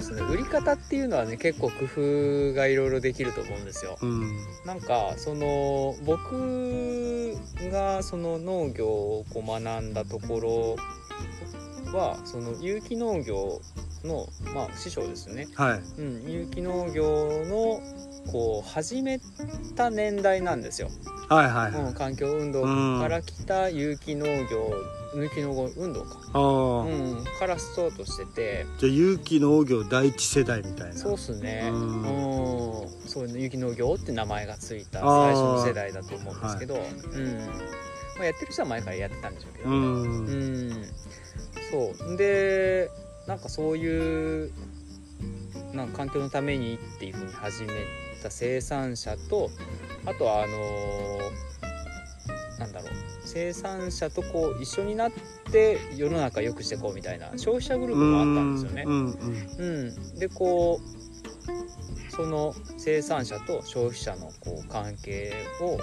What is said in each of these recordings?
そうですね売り方っていうのはね結構工夫がいろいろできると思うんですよ。うんなんかその僕がその農業をこう学んだところはその有機農業のまあ師匠ですよね。はいうん、有機農業のこう始めた年代なんですよ。はいはいはい、うん、環境運動から来た有機農業有機農業運動か、ああ、うん、からスタートしてて。じゃあ有機農業第一世代みたいな。そうっすね。ううん。んそう有機農業って名前がついた最初の世代だと思うんですけど、うん。まあ、やってる人は前からやってたんでしょうけど、ううん。ん。そう。でなんかそういうなんか環境のためにっていうふうに始めた生産者とあとはあのなんだろう生産者とこう一緒になって世の中良くしていこうみたいな消費者グループもあったんですよね。うんうんうん、でこうその生産者と消費者のこう関係を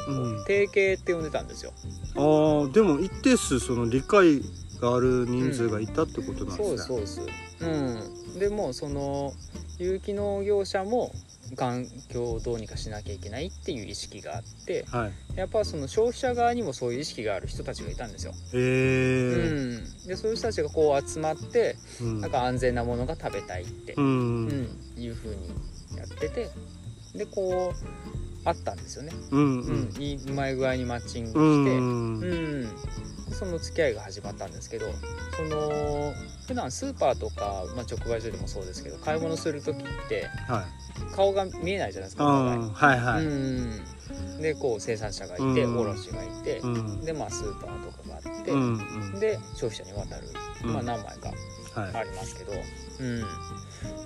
提携って呼んでたんですよ。ああでも一定数その理解がある人数がいたってことなんですね、そうですそうです。うん、でもその有機農業者も環境をどうにかしなきゃいけないっていう意識があってはい。やっぱその消費者側にもそういう意識がある人たちがいたんですよ。へうえん、でそういう人たちがこう集まってうん。なんか安全なものが食べたいって、ううん。んいう風にやっててでこうあったんですよね。うんううん。ん、いいうまい具合にマッチングして、ううん。ん。でその付き合いが始まったんですけどその普段スーパーとか、まあ、直売所でもそうですけど買い物する時ってはい。顔が見えないじゃないですかはいはい。うん。でこう生産者がいてうん。卸がいて、うん。でまあスーパーとかがあって、うんうん。で消費者に渡る、うん。まあ、何枚かはい。ありますけど、うん、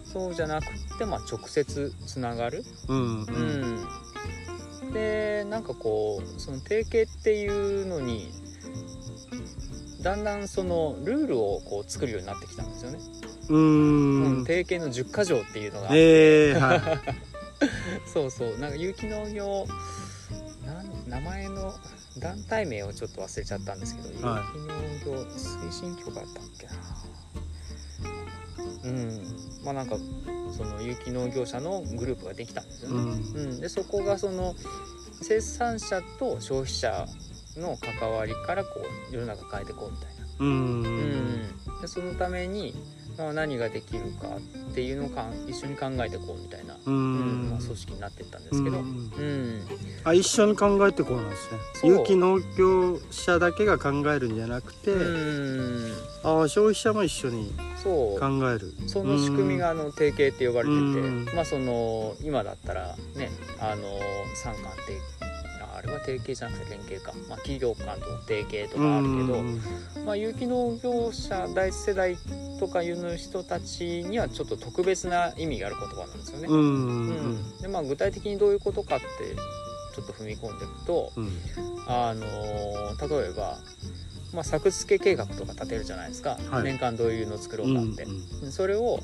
そうじゃなくって、まあ、直接つながる、うんううん。ん、でなんかこうその提携っていうのにだんだんそのルールをこう作るようになってきたんですよね。ううんん提携の10か条っていうのが、ええはい。そうそう。なんか有機農業名前の団体名をちょっと忘れちゃったんですけど、はい。有機農業推進局だったっけなうん。まあなんかその有機農業者のグループができたんですよね、うん。うん、でそこがその生産者と消費者の関わりからこう世の中変えていこうみたいな、ううん。ん、でそのために、まあ、何ができるかっていうのをかん一緒に考えていこうみたいな、ううんんまあ、組織になっていったんですけど、ううんん。あ一緒に考えてこうなんですね。有機農業者だけが考えるんじゃなくて、うん。あ消費者も一緒に考える。その仕組みがあの提携って呼ばれてて、うん。まあその今だったらねあの三官提ああれは提携じゃなくて連携か、まあ、企業間と提携とかあるけど、うん。まあ、有機農業者第一世代とかいう人たちにはちょっと特別な意味がある言葉なんですよね。うんううん。ん。でまあ、具体的にどういうことかってちょっと踏み込んでいくと、うん。あの例えば、まあ、作付け計画とか立てるじゃないですか、はい。年間どういうの作ろうかって。それを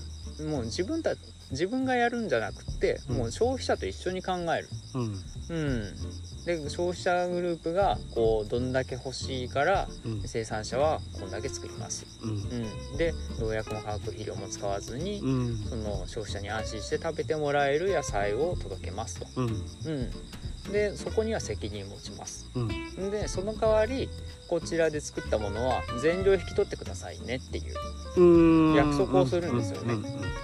もう自分た自分がやるんじゃなくって、うん。もう消費者と一緒に考える。うん。うん、で消費者グループがこうどんだけ欲しいからうん。生産者はこんだけ作ります。うん。うん、で農薬も化学肥料も使わずに、うん。その消費者に安心して食べてもらえる野菜を届けますと。うん。うん、でそこには責任を持ちます。うん。でその代わりこちらで作ったものは全量引き取ってくださいねっていう。うん。約束をするんですよね。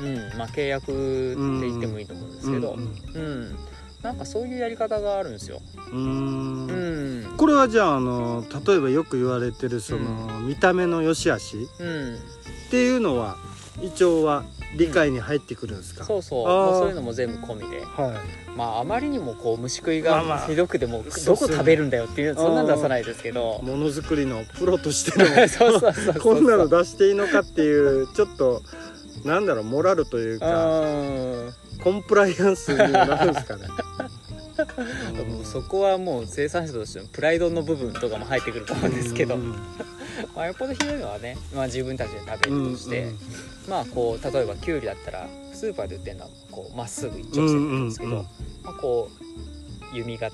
うん、まあ契約って言ってもいいと思うんですけど、うんなんかそういうやり方があるんですよ。うん。ううん。ん、これはじゃああの例えばよく言われてるその、見た目の良し悪しうん、っていうのは一応は理解に入ってくるんですか、そうそう、あー。もうそういうのも全部込みで、はまああまりにもこう虫食いがひどくてもそうどこ食べるんだよっていうそうそんなん出さないですけど。い、。ものづくりのプロとしての そうそうそうそう。こんなの出していいのかっていうちょっとなんだろうモラルというかうん。コンプライアンスにもなるんですかね。もうそこはもう生産者としてのプライドの部分とかも入ってくると思うんですけど、うん。まあ、よっぽどひどいのはね、まあ、自分たちで食べるとして、うんまあこう例えばきゅうりだったらスーパーで売ってるのはこうまっすぐ一直線なんですけど、うんうんうんまあ、こ弓形、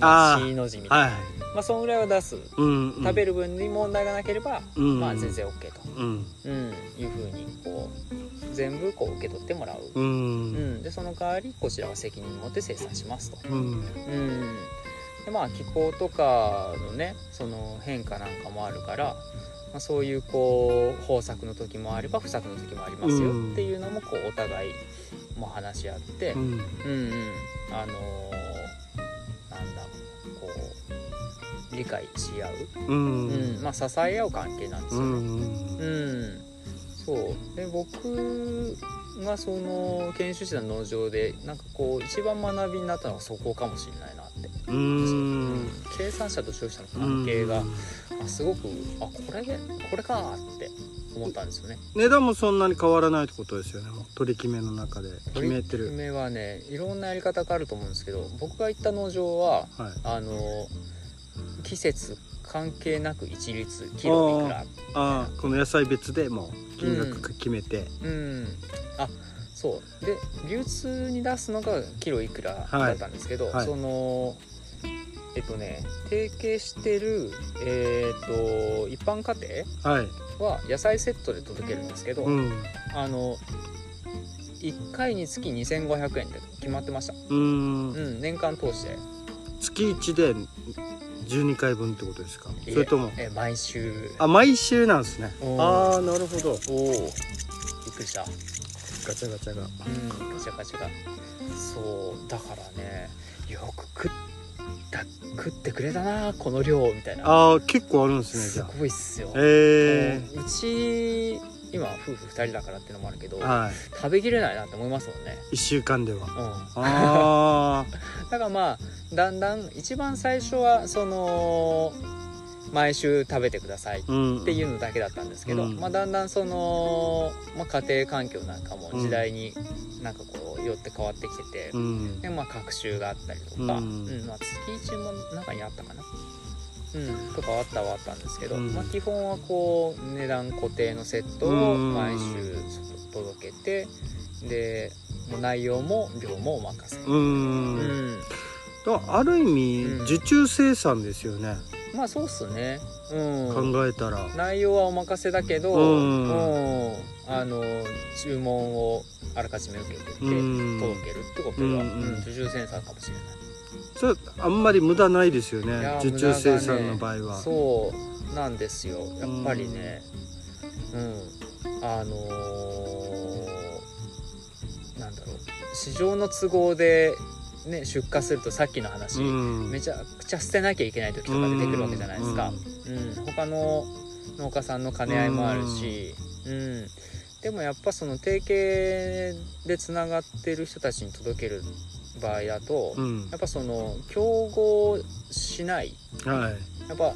あー C の字みたいな、はいまあそのぐらいは出す。うんうん。食べる分に問題がなければ、うんまあ全然 OK と、うん。うん、いうふうにこう全部こう受け取ってもらう、ううん。んでその代わりこちらは責任を持って生産しますと。うん。うん。でまあ気候とかのねその変化なんかもあるから、まあ、そういうこう豊作の時もあれば不作の時もありますようん。っていうのもこうお互いも話し合って、うん。うんうん。あのーなんだこう理解し合う、うん。うん。まあ、支え合う関係なんですよね。うん。うん、そう。で僕がその研修した農場でなんかこう一番学びになったのはそこかもしれないなって、うん。生産者と消費者の関係が、あすごくあこれでこれかって思ったんですよね。値段もそんなに変わらないってことですよね。もう取り決めの中で決めてる。取り決めはねいろんなやり方があると思うんですけど僕が行った農場ははい。あの季節関係なく一律キロいくら？ああこの野菜別でもう金額決めて、うん。あそう。で流通に出すのがキロいくらだったんですけど、はい。はいそのえっとね提携してるえっと一般家はい。庭は野菜セットで届けるんですけど、うん。あの1回につき2500円で決まってました、うん。うん、年間通して。月1で12回分ってことですか？それとも？え毎週。あ毎週なんですね。ああなるほど。おおびっくりした。ガチャガチャが。うんガチャガチャが。そうだからねよく食った食ってくれたなこの量みたいな。ああ結構あるんですねじすゃあ。ごいっすよ、えもううち今夫婦2人だからっていうのもあるけど、えはい。食べきれないなって思いますもんね。1週間では。うん。あ だからまあだんだん一番最初はその毎週食べてくださいっていうのだけだったんですけど、うんまあ、だんだんその、まあ、家庭環境なんかも時代になんかこうよって変わってきてて、うん。でまあ学習があったりとか、うん。うん。まあ、月1も中にあったかな、うん、とかはあったはあったんですけど、うん。まあ、基本はこう値段固定のセットを毎週届けてでもう内容も量もお任せ、ううん。んだある意味うん。受注生産ですよね、まあそうっすね、うん、考えたら。内容はお任せだけど、うん。うん。あの注文をあらかじめ受けて届けるってことは、うん。うん。受注生産かもしれない。それあんまり無駄ないですよね受注生産の場合は、そうなんですよ。やっぱりね。うん、あのーなんだろう。市場の都合で、ね、出荷するとさっきの話、うん。めちゃくちゃ捨てなきゃいけない時とか出てくるわけじゃないですか、うん。他の農家さんの兼ね合いもあるし、うん。でもやっぱその提携でつながってる人たちに届ける場合だと、うん。やっぱその競合しない。はい。やっぱ、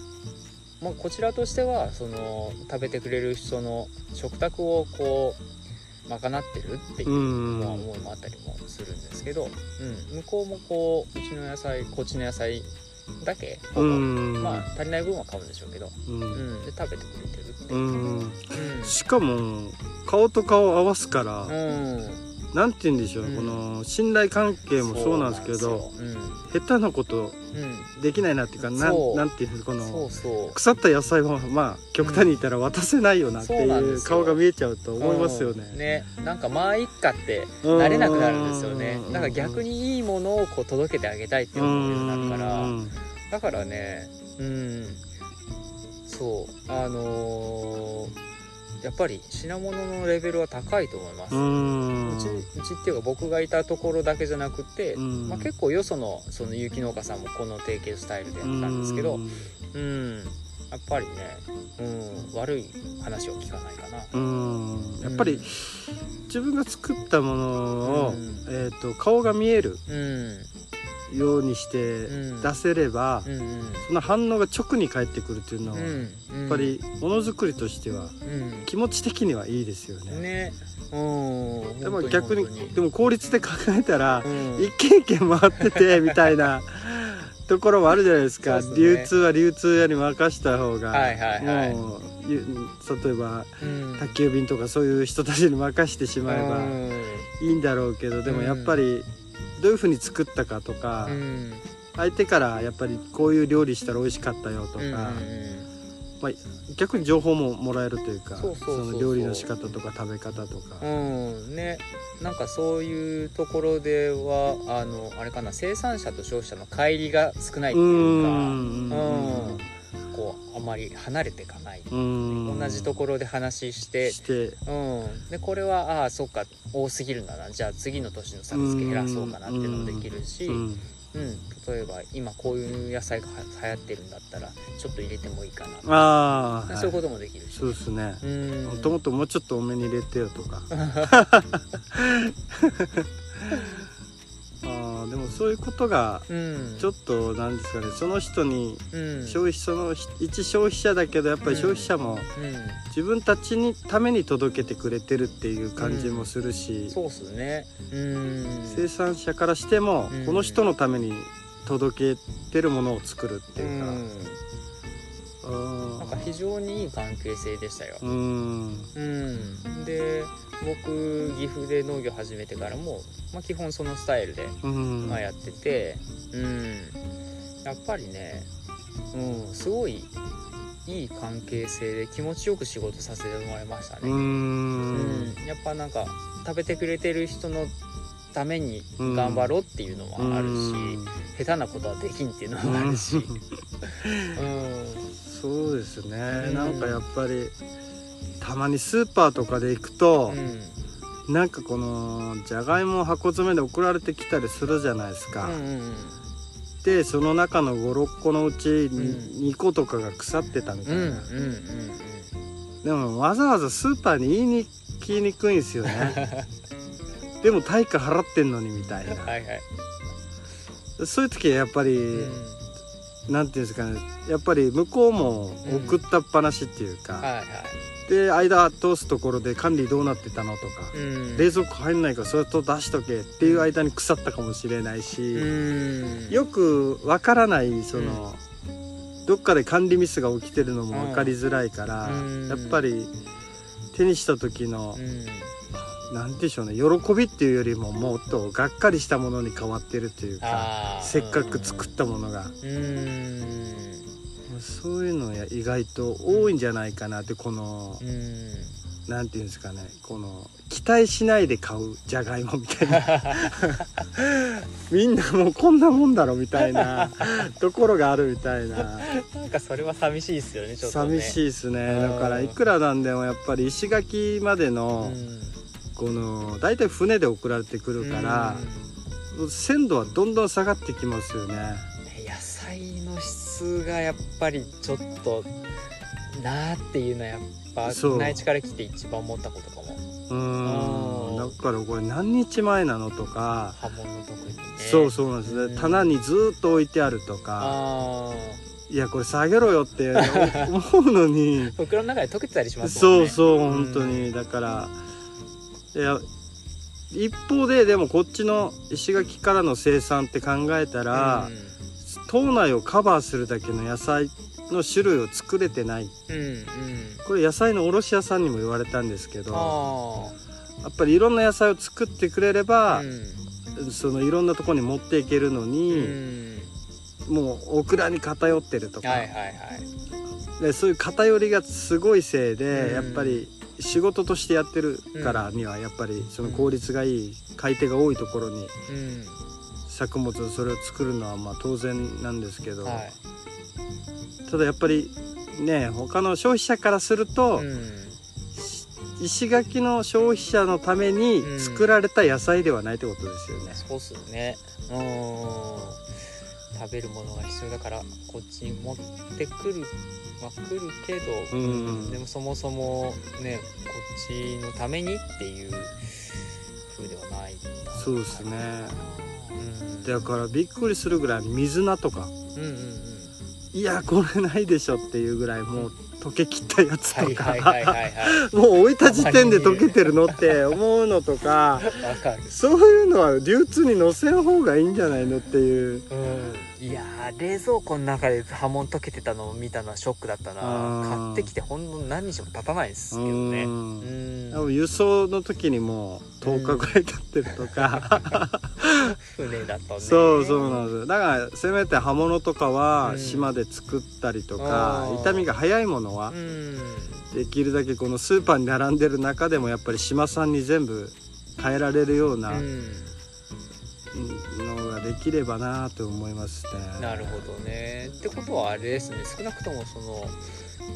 まあ、こちらとしてはその食べてくれる人の食卓をこう賄ってるっていう思いもあったりもするんですけど、うん、向こうもこううちの野菜こっちの野菜だけうん。まあ足りない分は買うんでしょうけど、うん。うん、で食べてくれてるってう。ん。しかも顔と顔を合わすから、うんなんて言うんでしょう、うん。この信頼関係もそうなんですけどそうなん下手なことうん。できないなっていうかうんなんていうのこの腐った野菜はまあ極端に言ったら渡せないよなっていう顔が見えちゃうと思いますよね。うん。ね。なんかまあいっかってうん。慣れなくなるんですよね。うん。だから逆にいいものをこう届けてあげたいって思うようになるから。うん。だからねうん。そう。あのーやっぱり品物のレベルは高いと思います、ううんちうちっていうか僕がいたところだけじゃなくて、うん。まあ、結構よそのその有機農家さんもこの提携スタイルでやったんですけどうん。やっぱりね、うん、悪い話を聞かないかな。うん。やっぱり自分が作ったものを、うん。えー、と顔が見える。うんようにしてうん。出せれば、うんうん。その反応が直に返ってくるっていうのは、やうん。っぱりものづくりとしてはうん。気持ち的にはいいですよね。ね。うんでも逆にでも効率で考えたら、うん。一軒一軒回ってて みたいなところもあるじゃないですか。ね。流通は流通屋に任した方が、はいはいはい。もうゆ例えばうん。宅急便とかそういう人たちに任してしまえばうん。いいんだろうけどでもやっぱりどういうふうに作ったかとか、うん。相手からやっぱりこういう料理したら美味しかったよとか、うんうんうん。まあ、逆に情報ももらえるというかその料理の仕方とか食べ方とか、うん。ね。なんかそういうところではあのあれかな生産者と消費者の乖離が少ないっていうか。うん。うんこうあまり離れていかない、うん。同じところで話して。して。うん、でこれはああそっか。多すぎるんだな。じゃあ次の年の作付け減らそうかなっていうのもできるし、うん。うん。例えば今こういう野菜がは流行ってるんだったらちょっと入れてもいいかなああ、そういうこともできるし、そうですね。うん。もともともうちょっと多めに入れてよとか でもそういうことがうん。ちょっとなんですかねその人にうん。消費その一消費者だけどやっぱり消費者もうん。自分たちにために届けてくれてるっていう感じもするし、そうっすね。うん。生産者からしてもうん。この人のために届けてるものを作るっていうか、なんか非常にいい関係性でしたよ。ーうん。うん。で僕岐阜で農業始めてからも、まあ、基本そのスタイルで、うん。まあ、やっててうん。やっぱりねうんすごいいい関係性で気持ちよく仕事させてもらいましたうねん。うん。やっぱなんか食べてくれてる人のために頑張ろうっていうのもあるし、下手なことはできんっていうのもあるし、うん、そうですね、うん。なんかやっぱりたまにスーパーとかで行くと、うん。なんかこのじゃがいも箱詰めで送られてきたりするじゃないですか、うんうんでその中の56個のうちうん。に2個とかが腐ってたみたいな、うんうんうんでもわざわざスーパーに言いに来にくいんですよね でも対価払ってんのにみたいな。うんはいはい、そういう時はやっぱり、うん。なんていうんですかね。やっぱり向こうも送ったっぱなしっていうか、はいはい。で間通すところで管理どうなってたのとか、うん。冷蔵庫入んないからそれと出しとけっていう間に腐ったかもしれないし、うん。よくわからないその、どっかで管理ミスが起きてるのも分かりづらいから、うん。やっぱり手にした時のう、んなんて言うんでしょうね。喜びっていうよりももっとがっかりしたものに変わってるというかせっかく作ったものが、うん。そういうのや意外と多いんじゃないかなってこの、うん。なんていうんですかね。この期待しないで買うじゃがいもみたいな。みんなもうこんなもんだろみたいなところがあるみたいな。なんかそれは寂しいですよねちょっとね。寂しいですね。うんだからいくらなんでもやっぱり石垣までのこの大体船で送られてくるから鮮度はどんどん下がってきますよね。うん野菜の質がやっぱりちょっとなーっていうのはやっぱ内地から来て一番思ったことかも。うーん。だからこれ何日前なのとか刃物特にね。そうそうなんですうん。ね棚にずっと置いてあるとか。あいやこれ下げろよって思うのに。あ 袋の中で溶けてたりしますもんね。そうそう本当に。だから一方ででもこっちの石垣からの生産って考えたら、島内をカバーするだけの野菜の種類を作れてない。うんうん。うんこれ野菜の卸屋さんにも言われたんですけどあやっぱりいろんな野菜を作ってくれれあばう、ん。そのいろんなところに持っていけるのうに、ん。もうオクラに偏ってるとか、はいはいはい。でそういう偏りがすごいせいで、うん。やっぱり仕事としてやってるからにはやっぱりその効率がいい買い手が多いところにうん作物それを作るのはまあ当然なんですけど、はいただやっぱりね他の消費者からすると、うん。石垣の消費者のために作られた野菜ではないってことですよね。そうっすよね。うん食べるものが必要だからこっちに持ってくるは来るけど、うん。でもそもそもねこっちのためにっていう風ではないそうですね。うん。だからびっくりするぐらい水菜とか。うんうんうん。いやこれないでしょっていうぐらいもう溶けきったやつとはいか、もう置いた時点で溶けてるのって思うのとかそういうのは流通に乗せん方がいいんじゃないのっていう。うん。いやー冷蔵庫の中で波紋溶けてたのを見たのはショックだったな。買ってきてほんの何日も経たないですけどね。ううん。輸送の時にもう10日ぐらい経ってるとか、船だとね。そうそうなんです。だからせめて刃物とかはうん。島で作ったりとか、あー。傷みが早いものはうん。できるだけこのスーパーに並んでる中でもやっぱり島産に全部変えられるようなうん。のができればなと思いますね。なるほどね。ってことはあれですね。少なくともその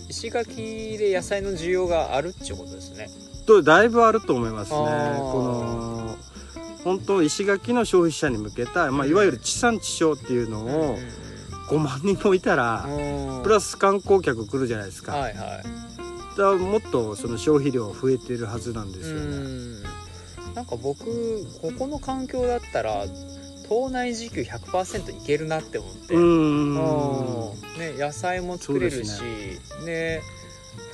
石垣で野菜の需要があるってことですね。とだいぶあると思いますね。この本当石垣の消費者に向けた、まあ、うんいわゆる地産地消っていうのを5万人もいたら、うん。プラス観光客来るじゃないですか。はいはい。だからもっとその消費量増えてるはずなんですよね。うん。なんか僕ここの環境だったら島内自給100%いけるなって思って、ううん。んね、野菜も作れるしそうでね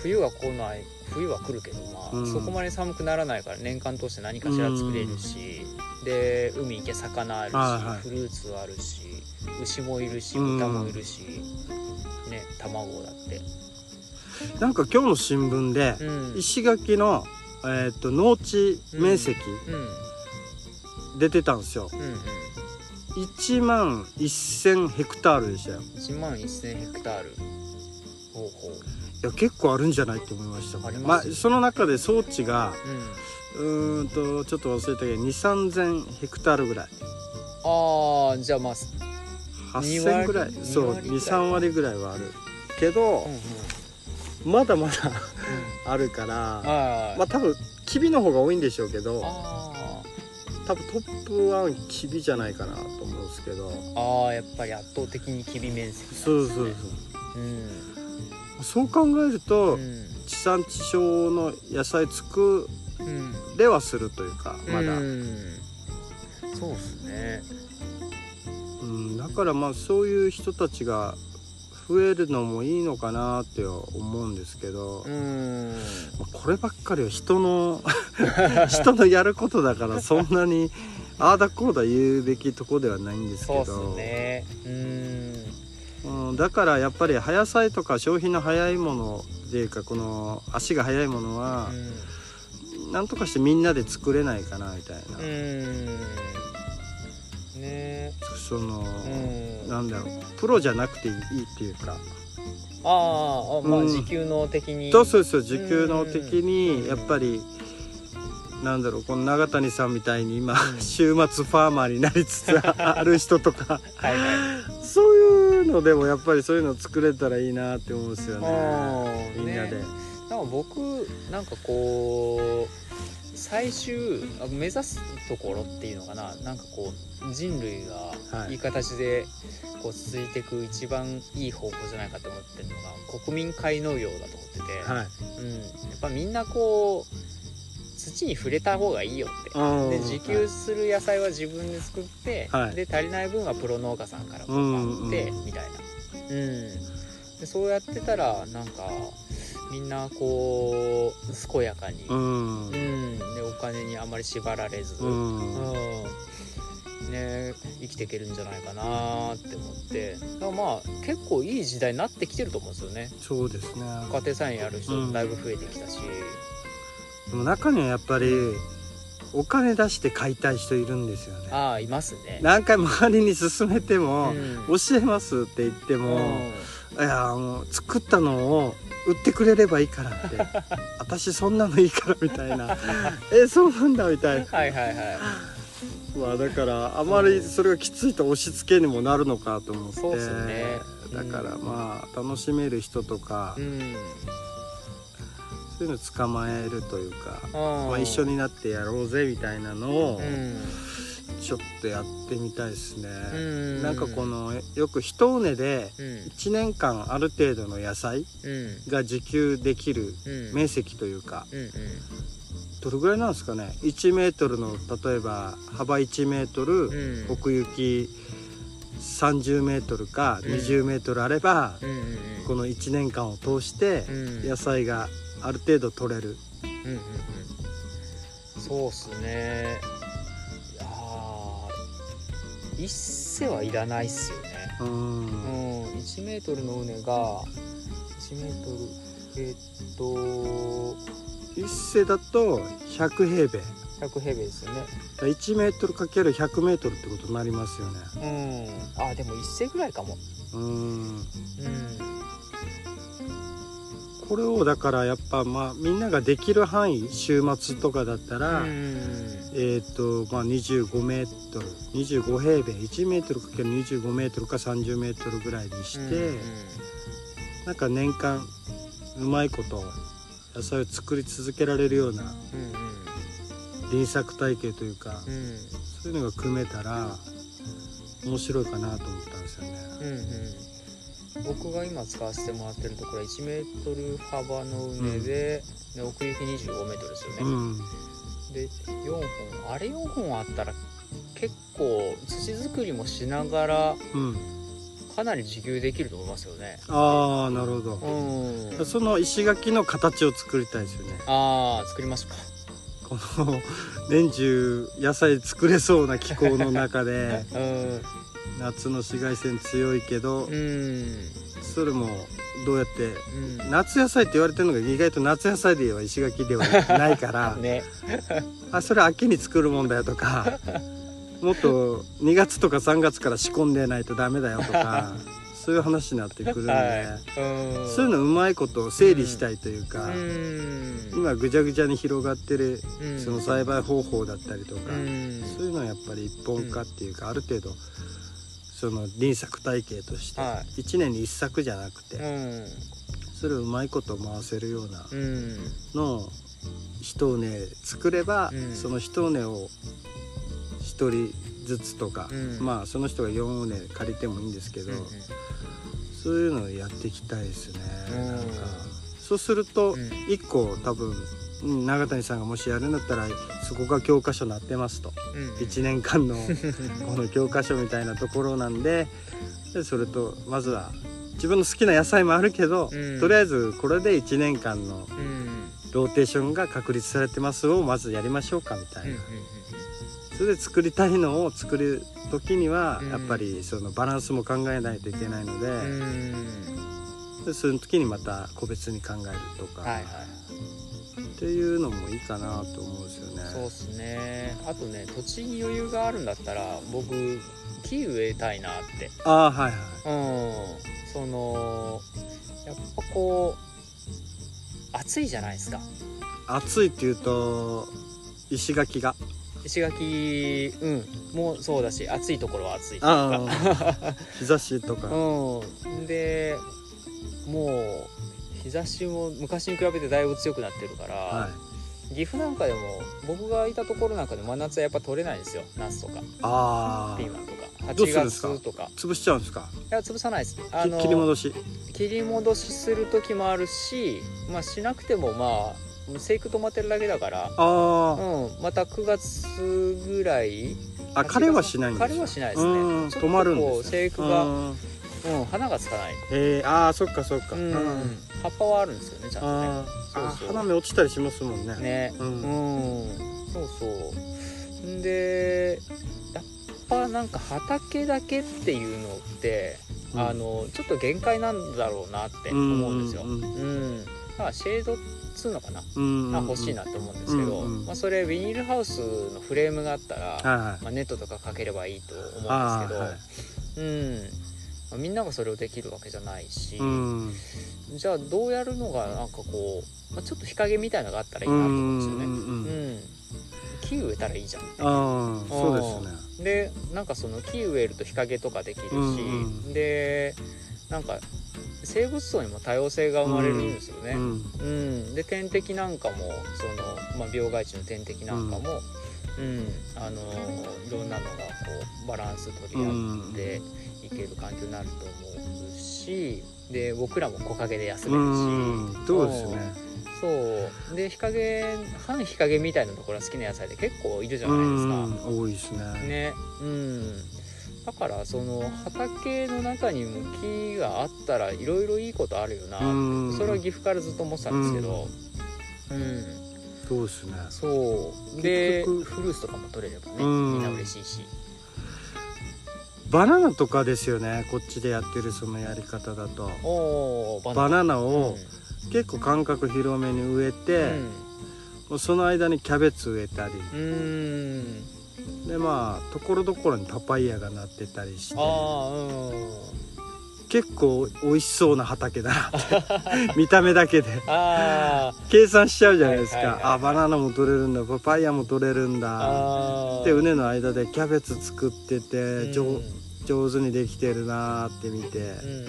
冬は来ない冬は来るけど、まあうん。そこまで寒くならないから年間通して何かしら作れるし、で海行け魚あるし、はいはい。フルーツあるし牛もいるしうん。豚もいるし、ね卵だって。なんか今日の新聞でうん。石垣の、えー、と農地面積うん。出てたんですよ。うんうん。1万1000ヘクタールでしたよ。1万1000ヘクタール。ほうほういや結構あるんじゃないと思いましたもんまあその中で装置がうん。うーんとちょっと忘れたけど2 3 0 0 0ヘクタールぐらい。ああじゃあまあ二割8000ぐらい。二そう割ぐらい。23割ぐらいはある。けどうんうん。まだまだあるからはいまあ多分キビの方が多いんでしょうけどあ多分トップワンキビじゃないかなと思うんですけど。ーあーやっぱり圧倒的にキビ面積なんですね。そうそう。うんそう考えると、うん。地産地消の野菜作うん。れはするというかまだ、うんそうですね。うん、だからまあそういう人たちが増えるのもいいのかなって思うんですけど、こればっかりは人の 人のやることだからそんなにああだこうだ言うべきとこではないんですけそうどっすね。うんうん、だからやっぱり葉野菜とか消費の早いものっていうかこの足が早いものはなんとかしてみんなで作れないかなみたいな、うん。うんね。その、うん。なんだろう。プロじゃなくていいっていうか。あーあまあうん。時給の的に。そうそうそう時給の的うん。にやっぱりなんだろうこの永谷さんみたいに今うん。週末ファーマーになりつつある人とか。はのでもやっぱりそういうの作れたらいいなって思うんですよね。みんなで、ねなんか僕なんかこう最終あ目指すところっていうのかななんかこう人類はいがいい形でこう続いていく一番いい方法じゃないかと思ってるのが国民皆農業だと思ってて、はい。うん、やっぱみんなこう土に触れた方がいいよって。うん。で自給する野菜は自分で作って、はい。で足りない分はプロ農家さんから買って、みたいな、うん、でそうやってたらなんかみんなこう健やかに、ううん。んでお金にあまり縛られず、ううん。んね、生きていけるんじゃないかなって思って。だからまあ結構いい時代になってきてると思うんですよね。そうですね。家庭菜園やるうん。人だいぶ増えてきたし、でも中にはやっぱりお金出して買いたい人いるんですよね。ああいますね。何回周りに勧めても、うん。教えますって言っても、うん。いやもう作ったのを売ってくれればいいからって。私そんなのいいからみたいな。えそうなんだみたいな。はいはいはい。まあだからあまりそれがきついと押し付けにもなるのかと思って。そうっすね。だからまあ楽しめる人とか、うんそういうの捕まえるというか、ままあ、一緒になってやろうぜみたいなのをうん。ちょっとやってみたいですね、うん。なんかこのよく一畝でうん。1年間ある程度の野菜うん。が自給できるうん。面積というかうんうん。どれぐらいなんですかね？1メートルの例えば幅1メートル、うん。奥行き30メートルかうん20メートルあれば、この1年間を通してうん。野菜がある程度取れる、うんうんうん。そうっすね。いやー一世はいらないっすよね。うん。うん1メートルの畝が1メートルえーっと一世だと100平米。100平米ですよね。1メートルかける100メートルってことになりますよね。うん。あでも一世ぐらいかも。うん。うんこれをだからやっぱまあみんなができる範囲週末とかだったら、うん。えっ、とまあ25メートル25平米1メートルかける25メートルか30メートルぐらいにして、うんなんか年間うまいこと野菜を作り続けられるようなうん輪作体系というか、そういうのが組めたら面白いかなと思ったんですよね。うんうん僕が今使わせてもらってるところは1メートル幅の畝で,、で奥行き25メートルですよね、うん、で4本あれ4本あったら結構土作りもしながらうん、かなり自給できると思いますよね。ああなるほど。うん。その石垣の形を作りたいですよね。ああ作りますか。この年中野菜作れそうな気候の中で。うん夏の紫外線強いけどうん。それもどうやってうん。夏野菜って言われてるのが意外と夏野菜では石垣ではないから ね。あそれ秋に作るもんだよとか もっと2月とか3月から仕込んでないとダメだよとかそういう話になってくるんで、はい。うん。そういうのうまいこと整理したいというか、うん。今ぐちゃぐちゃに広がってるうん。その栽培方法だったりとか、うん。そういうのはやっぱり一本化っていうか、ある程度その輪作体系としては1年に1作じゃなくて、うん。それをうまいこと回せるようなうん。のを一畝作れば、うん。その一畝を一人ずつとか、うん。まあその人が4畝借りてもいいんですけど、うんそういうのをやっていきたいですね、うん。なんか。そうするとうん。1個多分うん永谷さんがもしやるんだったらそこが教科書になってますと。うん1年間の この教科書みたいなところなんででそれとまずは自分の好きな野菜もあるけど、うん。とりあえずこれで1年間のうん。ローテーションが確立されてますをまずやりましょうかみたいな、うんうんそれで作りたいのを作る時にはうん。やっぱりそのバランスも考えないといけないので,、うん。でその時にまた個別に考えるとか、はいはいっていうのもいいかなと思うんですよね。そうっすね。あとね土地に余裕があるんだったら僕木植えたいなって。ああはいはい。うん。そのやっぱこう暑いじゃないですか。暑いっていうと石垣が。石垣うん。もうそうだし暑いところは暑いとあか。あ日差しとか、うん。でもう日差しも昔に比べてだいぶ強くなってるから、はい。岐阜なんかでも僕がいたところなんかで真夏はやっぱ取れないんですよ。ナスとか。ああピーマンとか。8どうするんですか？月とか。潰しちゃうんですか？いや潰さないですあきの切り戻し。切り戻しする時もあるしまあしなくてもまあ生育止まってるだけだからあうん。また9月ぐらい。あ。あ枯れはしないんです枯れはしないですね。止まるんですね。生育がうん。うん花がつかないえー、ああそっかそっか。うん。うん。葉っぱはあるんですよねちゃんとね。そうそう。花芽落ちたりしますもんね。ね。ううん。ん、そうそう。んでやっぱなんか畑だけっていうのって、うん。あのちょっと限界なんだろうなって思うんですよ。ううんん。だからシェードっつうのかな、うんが欲しいなと思うんですけど、うんうん。まあ、それビニールハウスのフレームがあったら、はいはい。まあ、ネットとかかければいいと思うんですけど、はい。うん。まあみんながそれをできるわけじゃないし、うん。じゃあどうやるのがなんかこう、まあ、ちょっと日陰みたいなのがあったらいいなと思うんですよね。うんうんううん。ん、木植えたらいいじゃんああそうですね。でなんかその木植えると日陰とかできるし、うんうん。でなんか生物層にも多様性が生まれるんですよね。うんうん。で天敵なんかもその、まあ、病害虫の天敵なんかも、うん。あのいろんなのがこうバランス取り合っていける環境になると思うしで僕らも木陰で休めうるし。んそうですね。そう。で日陰半日陰みたいなところが好きな野菜で結構いるじゃうないですか。ん多いですね。ね。うん。だからその畑の中にも木があったらいろいろいいことあるよな、うん。それは岐阜からずっと思ってたんですけど。うん、そうですね。そう。でフルーツとかも取れればねうん。みんな嬉しいしバナナとかですよね。こっちでやってるそのやり方だと。ババナナをう結構間隔広めに植えて、もうその間にキャベツ植えたり。でまあところどころにパパイヤがなってたりして。あ結構美味しそうな畑だなって。見た目だけで。あ計算しちゃうじゃないですか、はいはいはい。あバナナも取れるんだ。パパイヤも取れるんー。だで畝の間でキャベツ作ってて、うん。上上手にできてるなーって見て、うん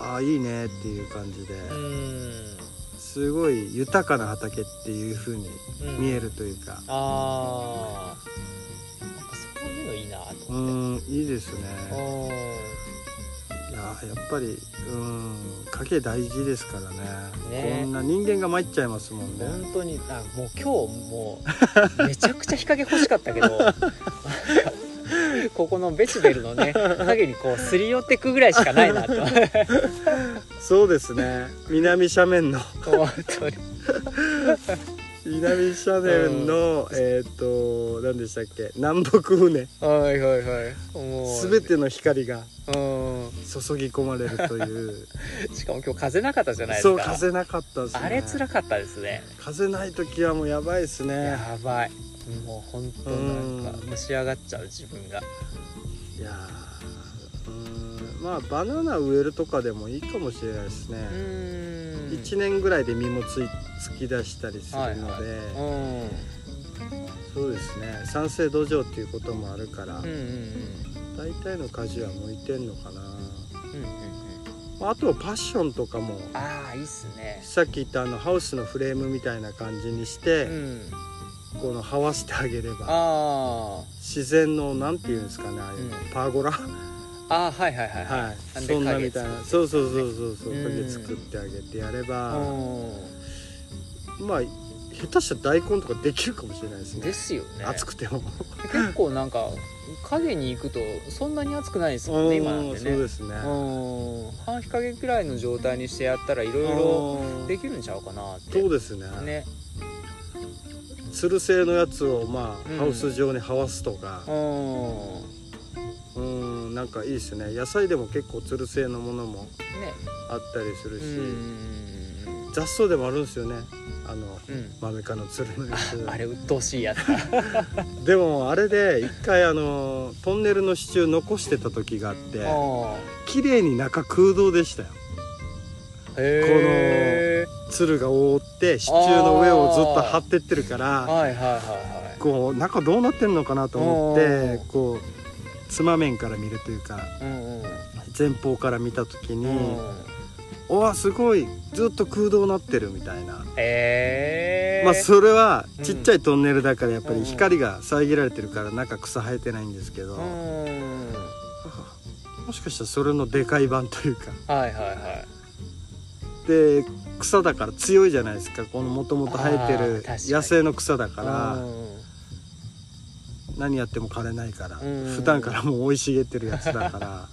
ああいいねっていう感じで、うん。すごい豊かな畑っていう風にうん。見えるというか。ああそういうのいいなとう思って。んいいですねいやーやっぱりうん影大事ですからね。ね。こんな人間が参っちゃいますもんね。本当にあもう今日もうめちゃくちゃ日陰欲しかったけど ここのベチベルのね影にこうすり寄ってくぐらいしかないなと。そうですね。南斜面の。本当に南斜面の、えっ、と何でしたっけ？南北船。はいはいはい。もう全ての光がうん。注ぎ込まれるという。しかも今日風なかったじゃないですか。そう風なかったですね。あれ辛かったですね。風ない時はもうやばいですね。やばい。もう本当なんかうん。蒸し上がっちゃう自分が。いやーうん。まあバナナ植えるとかでもいいかもしれないですね、うーん1年ぐらいで実もついつき出したりするので、うん。そうですね。酸性土壌っていうこともあるから、うんうんうん。大体の果樹は向いてんのかな。うんうんうん。あとはパッションとかもああいいっすね。さっき言ったあのハウスのフレームみたいな感じにして、うん。この這わしてあげればあ自然のなんていうんですかねああいうのうん。パーゴラ？ーあーはいはいはいはい。そんなみたいな。そうそうそうそうそう。うん影作ってあげてやれば、うまあ下手したら大根とかできるかもしれないですんね。ですよね。暑くても。結構なんか影に行くとそんなに暑くないですもんね今なんうんてね。そうですね。うん。半日陰ぐらいの状態にしてやったらいろいろうん。できるんちゃうかなって。そうですね。ね。つる製のやつをまあ、うん。ハウス状に這わすとか。うん。うんなんかいいですね。野菜でも結構つる製のものもね。あったりするし、うん。雑草でもあるんですよね。あのうん。マメ科のつるのやつ。あれ鬱陶しいやつ でもあれで一回あのトンネルの支柱残してた時があってあ綺麗に中空洞でしたよ。ー。へつるが覆って支柱の上をずっと張ってってるかー。らはいはいはいはい。こう中どうなってんのかなと思ってこうつま面から見るというかうんうん。前方から見た時にうん「おわすごいずっと空洞なってる」みたいな。へえまあそれはうん。ちっちゃいトンネルだからやっぱり光が遮られてるから中草生えてないんですけど、うん。もしかしたらそれのでかい版というか。はいはいはい。で草だから強いじゃないですか。このもともと生えてる野生の草だから。うん何やっても枯れないからうん。普段からもう生い茂ってるやつだから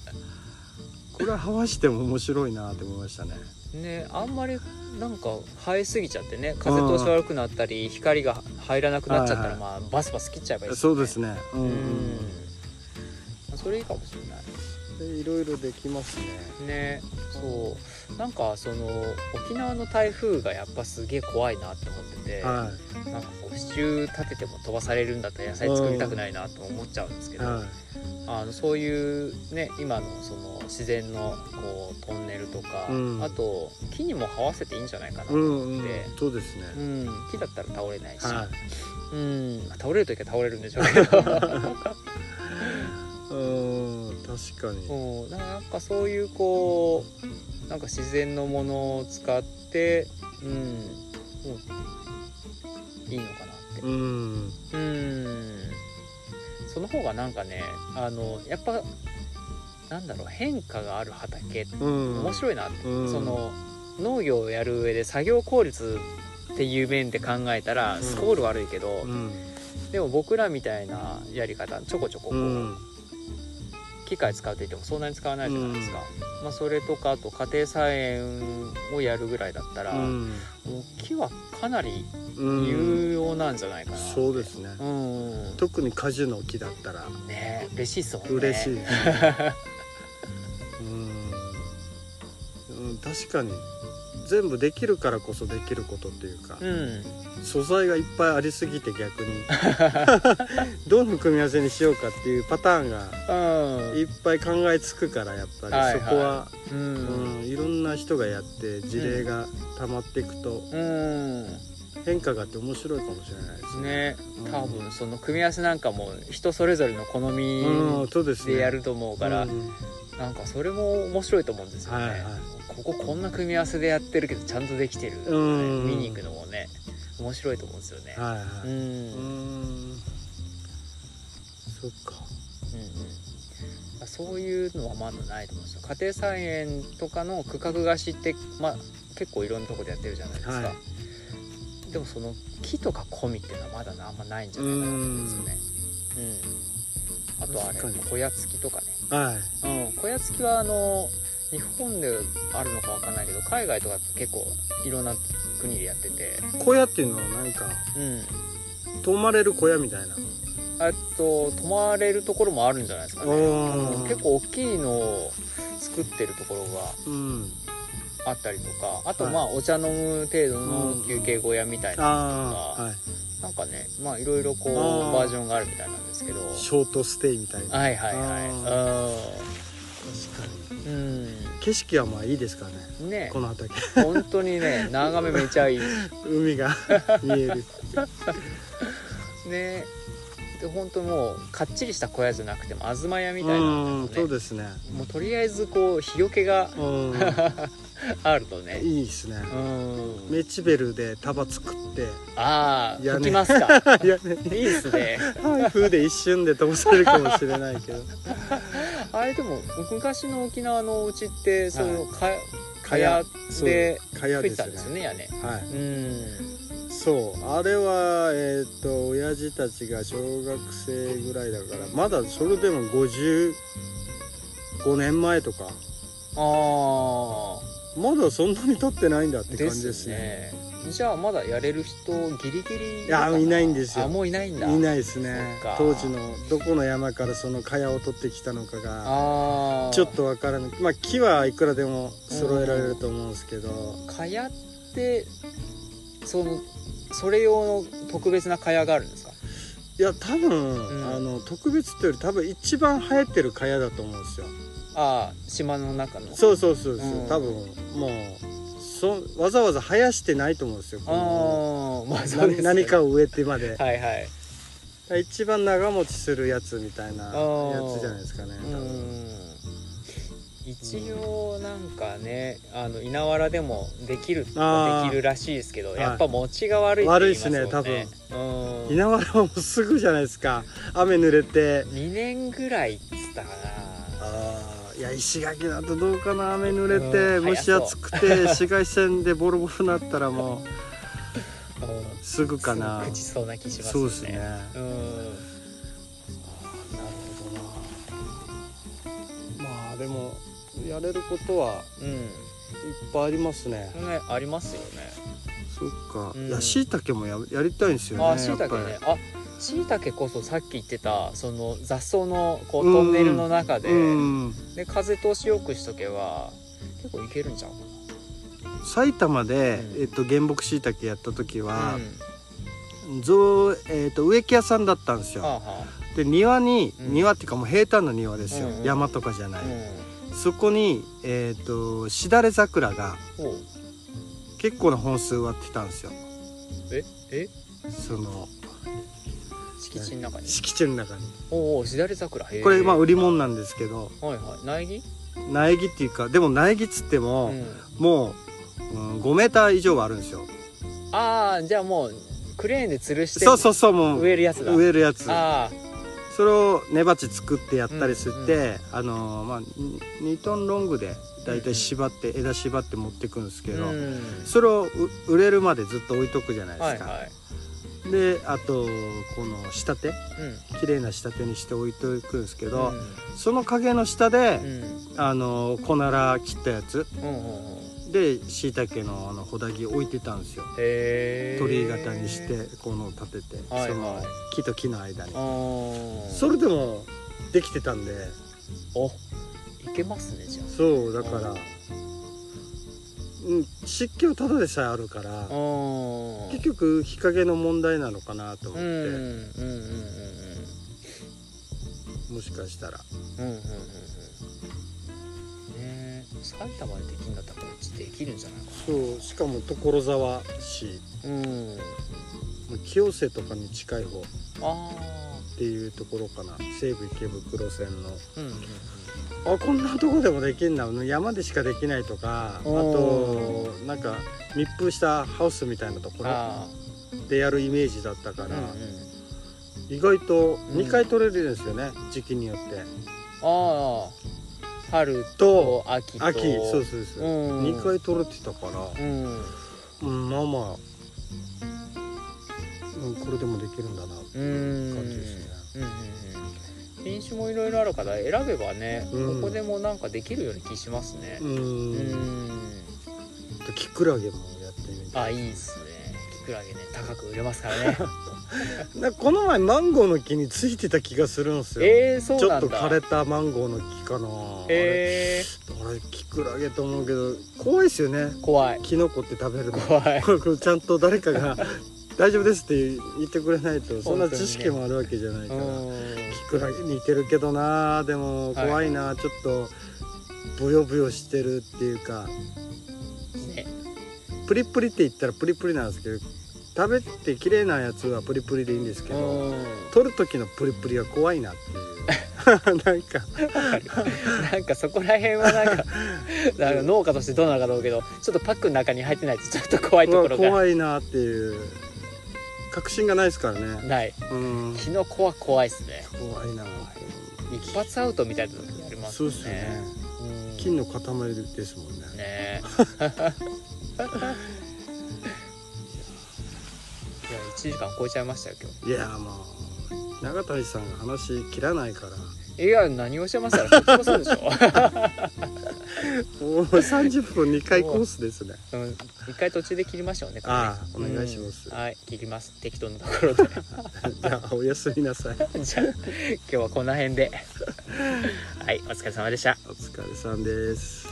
これは這わしても面白いなって思いましたね。ねあんまりなんか生えすぎちゃってね風通し悪くなったり光が入らなくなっちゃったらはいまあバスバス切っちゃえばいいそうですね。ねうんうん。うん。それいいかもしれない。でいろいろできますね。ね。そう。なんかその沖縄の台風がやっぱすげえ怖いなって思ってて、はなんかこう支柱立てても飛ばされるんだったら野菜作りたくないなと思っちゃうんですけど、いはあのそういうね今のその自然のこうトンネルとか、うん。あと木にも這わせていいんじゃないかなというん思うん。って、そうですね。うん。木だったら倒れないし、はい。うん。まあ倒れる時は倒れるんでしょうけど。うん確かに。うん。なんかそういうこうなんか自然のものを使ってうん。もういいのかなって。うん。うんその方がなんかねあのやっぱなんだろう変化がある畑うん。面白いなって、うん。その農業をやる上で作業効率っていう面で考えたらうん。スコール悪いけど、うん。でも僕らみたいなやり方ちょこちょここう、うん機械使うといってもそんなに使わないじゃないですか、まあ、それとかあと家庭菜園をやるぐらいだったら、うん。もう木はかなりうん有用なんじゃないかなって、そうですね。うん。特に果樹の木だったら。ね嬉しいっすもんね。嬉しいね。うん、うん、確かに全部できるからこそできることっていうか、うん。素材がいっぱいありすぎて逆に。どの組み合わせにしようかっていうパターンがうん。いっぱい考えつくからやっぱり、はいはい。そこは、ううんん、いろんな人がやって事例が溜まっていくとうん。変化があって面白いかもしれないですね。ね。うん。多分その組み合わせなんかも人それぞれの好みでやると思うから、うん。なんかそれも面白いと思うんですよね、はいはいこここんな組み合わせでやってるけどちゃんとできてる、うん。見に行くのもね面白いと思うんですよね、はいはい。うん、ううん。ん。そっか。うんそういうのはまだないと思うんですよ。家庭菜園とかの区画貸しって、まあ、結構いろんなところでやってるじゃないですか、はでもその木とか込みっていうのはまだあんまないんじゃないかなと思うんですよね。うん。あとあれ小屋付きとかね。はい。うん、小屋付きはあの日本であるのかわかんないけど海外とか結構いろんな国でやってて。小屋っていうのはなんかうん。泊まれる小屋みたいな。えっと泊まれるところもあるんじゃないですかね、結構大きいのを作ってるところがうん。あったりとか。あとはい。まあお茶飲む程度うんの休憩小屋みたいな、ああ、はい。なんかねまあいろいろこうバージョンがあるみたいなんですけど。ショートステイみたいな。はいはいはい確かに。うん景色はまあいいですからね。うんねこの畑。本当にね 眺めめちゃいい海が見える。ねで本当もうかっちりした小屋じゃなくても東屋みたいなねそうですね。もうとりあえずこう日よけがうん。あるとねいいですね。うんメチベルで束作って。ああいやね吹きますかい。いいですね台風で一瞬で飛ばされるかもしれないけど。あれでも昔の沖縄のお家ってそうい。うかかかやで。かや吹いてたんですですよね屋根。はい。うん。そう。あれはえっ、と親父たちが小学生ぐらいだからまだそれでも55年前とか。あまだそんなに経ってないんだってあ感じでですすねねじゃあまだやれる人ギリギリいやいないんですよ。あもういないんだ。いないですね。当時のどこの山からその茅を取ってきたのかがちょっとわからないまあ木はいくらでも揃えられると思うんですけど。蚊帳ってそのそれ用の特別な蚊帳があるんですか？いや多分、ん。あの特別っていうより多分一番生えてる茅だと思うんですよ。ああ島の中の。そうそうそうそう、うん。多分もうそわざわざ生やしてないと思うんですよああまあそうです、ね、何かを植えてまで。はいはい。一番長持ちするやつみたいなやーつじゃないですかね一応なんかねあの稲わらでもできるできるらしいですけどはい。やっぱ持ちが悪いって言いますもんね。悪いっうん。稲わらはもうすぐじゃないですか雨濡れて。2年ぐらいっつったかあーいや石垣だとどうかな雨濡れうんて蒸し暑くて紫外線でボロボロになったらもなうん。うすぐかな。朽ちそうな気しますそうですね。うん。なるほどなまあでもやれることはうん。いっぱいありますね。ねありますよね。そっか、うん。いや椎茸もややりたいんですよねあしいたけやっねあしいたけこそさっき言ってたその雑草のこううん。トンネルの中で、うん。で風通しよくしとけば結構いけるんちゃうか埼玉で、うん。えっと、原木椎茸やった時なはう、ん。ぞえっと植木屋さんだったんですよ、はあはで庭に、うん。庭っていうかもう平坦な庭ですよ、うんうん。山とかじゃない、あうん。そこにえっ、としだれ桜が結構な本数植わってたんですよ。え？え？その敷地の中に。敷地の中に。おおしだれ桜これまあ売り物なんですけど。はいはい。苗木？苗木っていうかでも苗木っつっても、うん。もう、うん、5メーター以上はあるんですよ。ああじゃあもうクレーンで吊るしてそうそうそうもう植えるやつだ。植えるやつ。あそれを根鉢作ってやったりすって、あのーまあ2トンロングでだいたい縛って、枝縛って持ってくんですけあど、うん。それをう売れるまでずっと置いとくじゃないですか、はいはいであとこの仕立てうん。綺麗な仕立てにして置いとくんですけど、うその影の下で、んうん。あのー小なら切ったやつ。でしいたけのあの穂木置いてたんですよ。鳥居型にしてこの立てて、はいはい。その木と木の間に。それでもできてたんで。おいけますねじゃあ。そうだからうん、湿気はただでさえあるからうん結局日陰の問題なのかなと思って、うんうんうんうんもしかしたら。うんうんうんねえ埼玉でできるんだったらこっちできるんじゃない？かそうしかも所沢市。なうん。清瀬とかに近い方っあていうところかな。西武池袋線の。うんうんあこんなとこでもできんだ。山でしかできないとかあおとなんか密封したハウスみたいなところあでやるイメージだったから、あうんうん。意外と2回取れるんですよね、時期によって。ああ春とと秋と。秋そうそうそう、うん。2回取れてたから。うん。うんまあまあ、うん、これでもできるんだなってうんいう感じですね。うん。うんうん品種もいろいろあるから選べばね、うん。ここでもなんかできるような気しますね。ううん。キクラゲもやってみて。あいいっすね。キクラゲね高く売れますからね。なこの前マンゴーの木についてた気がするんですよ、えー、そうちょなんだ。っと枯れたマンゴーの木かな、えあれ。キクラゲと思うけど怖いですよねー、怖いキノコって食べるの怖いちゃんと誰かが大丈夫ですって言ってくれないとそんな知識もあるわけじゃないから、うん。キクラゲ似てるけどなでも怖いな、ちょっとブヨブヨしてるっていうか。ね。プリプリって言ったらプリプリなんですけど食べて綺麗なやつはプリプリでいいんですけど、うん。取る時のプリプリは怖いなっていう。なんか。なんかそこら辺はなんか なんか農家としてどうなのかと思うけどちょっとパックの中に入ってないとちょっと怖いところが。怖いなっていう確信がないですからね。ない。うん。キノコは怖いですね。怖いな。一発アウトみたいな時ありますそうっすよね。うん。金の塊ですもんね。ね いや1時間超えちゃいましたよ今いやもう永谷さんが話切らないから。日いや何をしてましたらこっちもそうでしょ、もう30分2回コースですね。うん、一回途中で切りましょうねああお願いします。うん。はい切ります。適当なところで。じゃあおやすみなさい。じゃあ今日はこの辺で。はいお疲れ様でした。お疲れさんです